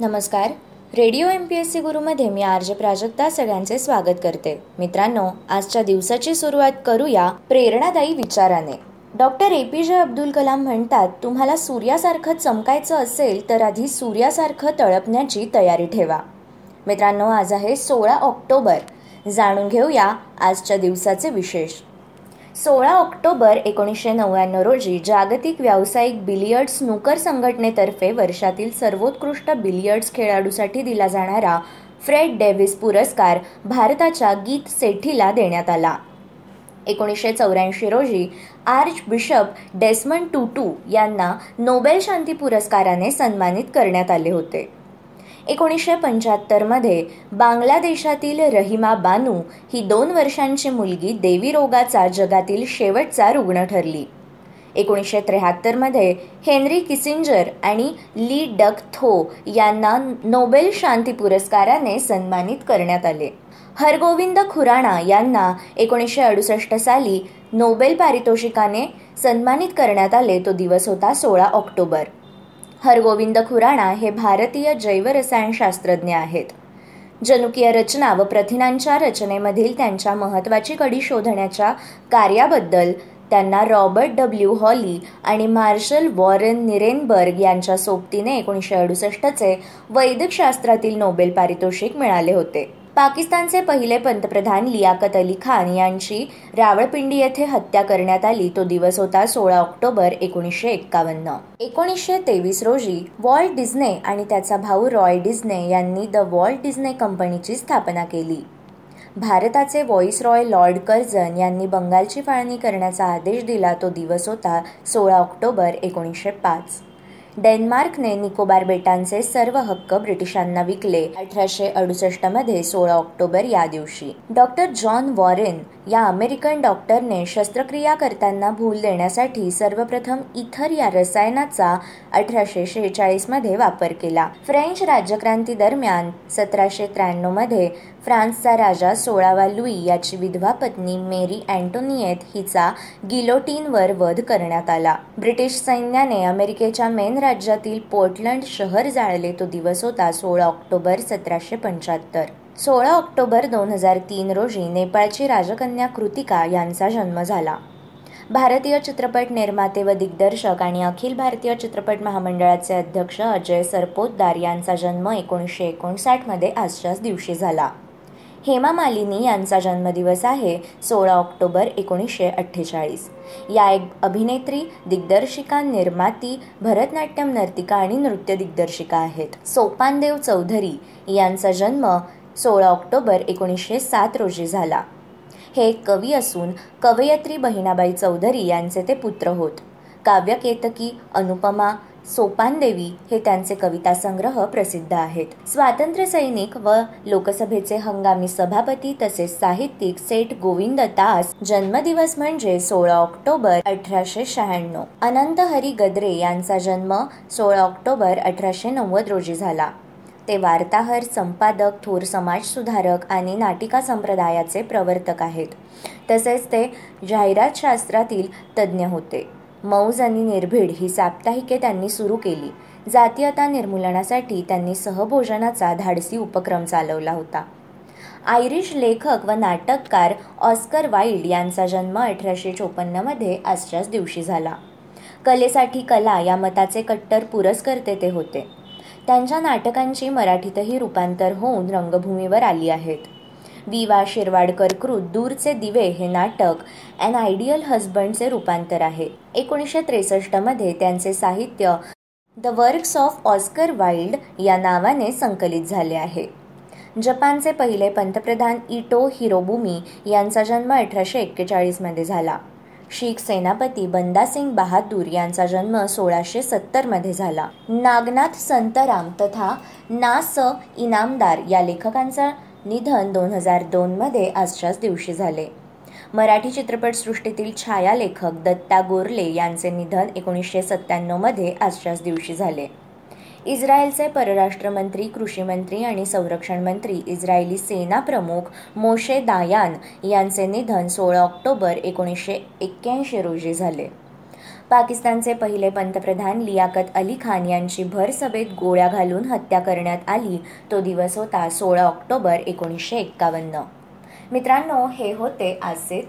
नमस्कार. Radio M P S C गुरुमध्ये मी R Prajakta सगळ्यांचे स्वागत करते. मित्रांनो आजच्या दिवसाची सुरुवात करूया प्रेरणादायी विचाराने. डॉक्टर ए पी जे अब्दुल कलाम म्हणतात तुम्हाला सूर्यासारखं चमकायचं असेल तर आधी सूर्यासारखं तळपण्याची तयारी ठेवा. मित्रांनो आज आहे सोळा ऑक्टोबर. जाणून घेऊया आजच्या दिवसाचे विशेष. सोळा ऑक्टोबर एकोणीसशे नव्याण्णव रोजी जागतिक व्यावसायिक बिलियर्ड स्नूकर संघटनेतर्फे वर्षातील सर्वोत्कृष्ट बिलियर्ड्स खेळाडूसाठी दिला जाणारा फ्रेड डेव्हिस पुरस्कार भारताच्या गीत सेठीला देण्यात आला. एकोणीसशे चौऱ्याऐंशी रोजी आर्च बिशप डेस्मन टूटू यांना नोबेल शांती पुरस्काराने सन्मानित करण्यात आले होते. एकोणीसशे पंच्याहत्तरमध्ये बांगलादेशातील रहिमा बानू ही दोन वर्षांची मुलगी देवी रोगाचा जगातील शेवटचा रुग्ण ठरली. एकोणीसशे त्र्याहत्तरमध्ये हेनरी किसिंजर आणि ली डक थो यांना नोबेल शांती पुरस्काराने सन्मानित करण्यात आले. हरगोविंद खुराणा यांना एकोणीसशे अडुसष्ट साली नोबेल पारितोषिकाने सन्मानित करण्यात आले. तो दिवस होता सोळा ऑक्टोबर. हरगोविंद खुराणा हे भारतीय जैवरसायनशास्त्रज्ञ आहेत. जनुकीय रचना व प्रथिनांच्या रचनेमधील त्यांच्या महत्त्वाची कडी शोधण्याच्या कार्याबद्दल त्यांना रॉबर्ट डब्ल्यू हॉली आणि मार्शल वॉरेन निरेनबर्ग यांच्या सोबतीने एकोणीसशे अडुसष्टचे वैदिकशास्त्रातील नोबेल पारितोषिक मिळाले होते. पाकिस्तानचे पहिले पंतप्रधान लियाकत अली खान यांची रावळपिंडी येथे हत्या करण्यात आली. तो दिवस होता सोळा ऑक्टोबर एकोणीसशे एक्कावन्न. एकोणीसशे तेवीस रोजी वॉल्ट डिझने आणि त्याचा भाऊ रॉय डिझने यांनी द वॉल्ट डिझने कंपनीची स्थापना केली. भारताचे व्हॉइस रॉय लॉर्ड कर्जन यांनी बंगालची फाळणी करण्याचा आदेश दिला. तो दिवस होता सोळा ऑक्टोबर एकोणीसशे पाच. डेन्मार्कने निकोबार बेटांचे सर्व हक्क ब्रिटिशांना विकले. अठराशे अडुसष्टमध्ये सोळा ऑक्टोबर या दिवशी. डॉक्टर जॉन वॉरेन या अमेरिकन डॉक्टरने शस्त्रक्रिया करताना भूल देण्यासाठी सर्वप्रथम इथर या रसायनाचा अठराशे शेहेचाळीसमध्ये वापर केला. फ्रेंच राज्यक्रांती दरम्यान सतराशे त्र्याण्णवमध्ये फ्रान्सचा राजा सोळावा लुई याची विधवा पत्नी मेरी अँटोनियत हिचा गिलोटीनवर वध करण्यात आला. ब्रिटिश सैन्याने अमेरिकेच्या मेन राज्यातील पोर्टलंड शहर जाळले. तो दिवस होता सोळा ऑक्टोबर सतराशे पंच्याहत्तर. सोळा ऑक्टोबर दोन हजार तीन रोजी नेपाळची राजकन्या कृतिका यांचा जन्म झाला. भारतीय चित्रपट निर्माते व दिग्दर्शक आणि अखिल भारतीय चित्रपट महामंडळाचे अध्यक्ष अजय सरपोतदार यांचा जन्म एकोणीसशे एकोणसाठमध्ये आजच्याच दिवशी झाला. हेमा मालिनी यांचा जन्मदिवस आहे सोळा ऑक्टोबर एकोणीसशे अठ्ठेचाळीस. या एक अभिनेत्री दिग्दर्शिका निर्माती भरतनाट्यम नर्तिका आणि नृत्य दिग्दर्शिका आहेत. सोपानदेव चौधरी यांचा जन्म सोळा ऑक्टोबर एकोणीसशे सात रोजी झाला. हे एक कवी असून कवयत्री बहिणाबाई चौधरी यांचे ते पुत्र होत. काव्यकेतकी अनुपमा सोपानदेवी हे त्यांचे कविता संग्रह प्रसिद्ध आहेत. स्वातंत्र्य सैनिक व लोकसभेचे हंगामी सभापती तसेच साहित्यिक सेठ गोविंद दास जन्मदिवस म्हणजे सोळा ऑक्टोबर अठराशे शहाण्णव. अनंत हरी गद्रे यांचा जन्म सोळा ऑक्टोबर अठराशे नव्वद रोजी झाला. ते वार्ताहर संपादक थोर समाज सुधारक आणि नाटिका संप्रदायाचे प्रवर्तक आहेत. तसेच ते जाहिरात शास्त्रातील तज्ज्ञ होते. मौज आणि निर्भीड ही साप्ताहिके त्यांनी सुरू केली. जातीयता निर्मूलनासाठी त्यांनी सहभोजनाचा धाडसी उपक्रम चालवला होता. आयरिश लेखक व नाटककार ऑस्कर वाईल्ड यांचा जन्म अठराशे चोपन्नमध्ये आजच्याच दिवशी झाला. कलेसाठी कला या मताचे कट्टर पुरस्कर्ते ते होते. त्यांच्या नाटकांची मराठीतही रूपांतर होऊन रंगभूमीवर आली आहेत. वि वा शिरवाडकर कृत दूरचे दिवे हे नाटक अन आयडियल हजबंडचे रूपांतर आहे. एकोणीसशे त्रेसष्टमध्ये त्यांचे साहित्य the works of Oscar Wilde या नावाने संकलित झाले आहे. जपानचे पहिले पंतप्रधान इटो हिरोबुमी यांचा जन्म अठराशे एक्केचाळीसमध्ये झाला. शीख सेनापती बंदासिंग बहादूर यांचा जन्म सोळाशे सत्तरमध्ये झाला. नागनाथ संतराम तथा ना स इनामदार या लेखकांचा निधन दोन हजार दोनमध्ये आजच्याच दिवशी झाले. मराठी चित्रपटसृष्टीतील छायालेखक दत्ता गोरले यांचे निधन एकोणीसशे सत्त्याण्णवमध्ये आजच्याच दिवशी झाले. इस्रायलचे परराष्ट्रमंत्री कृषीमंत्री आणि संरक्षण मंत्री इस्रायली सेना प्रमुख मोशे दायान यांचे निधन सोळा ऑक्टोबर एकोणीसशे एक्क्याऐंशी रोजी झाले. पाकिस्तानचे पहिले पंतप्रधान लियाकत अली खान यांची भर सभेत गोळ्या घालून हत्या करण्यात आली. तो दिवस होता सोळा ऑक्टोबर एकोणीसशे एक्कावन्न. मित्रांनो हे होते आजचे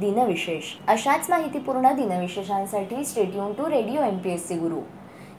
दिनविशेष. अशाच माहितीपूर्ण दिनविशेषांसाठी stay tuned to radio M P S C Guru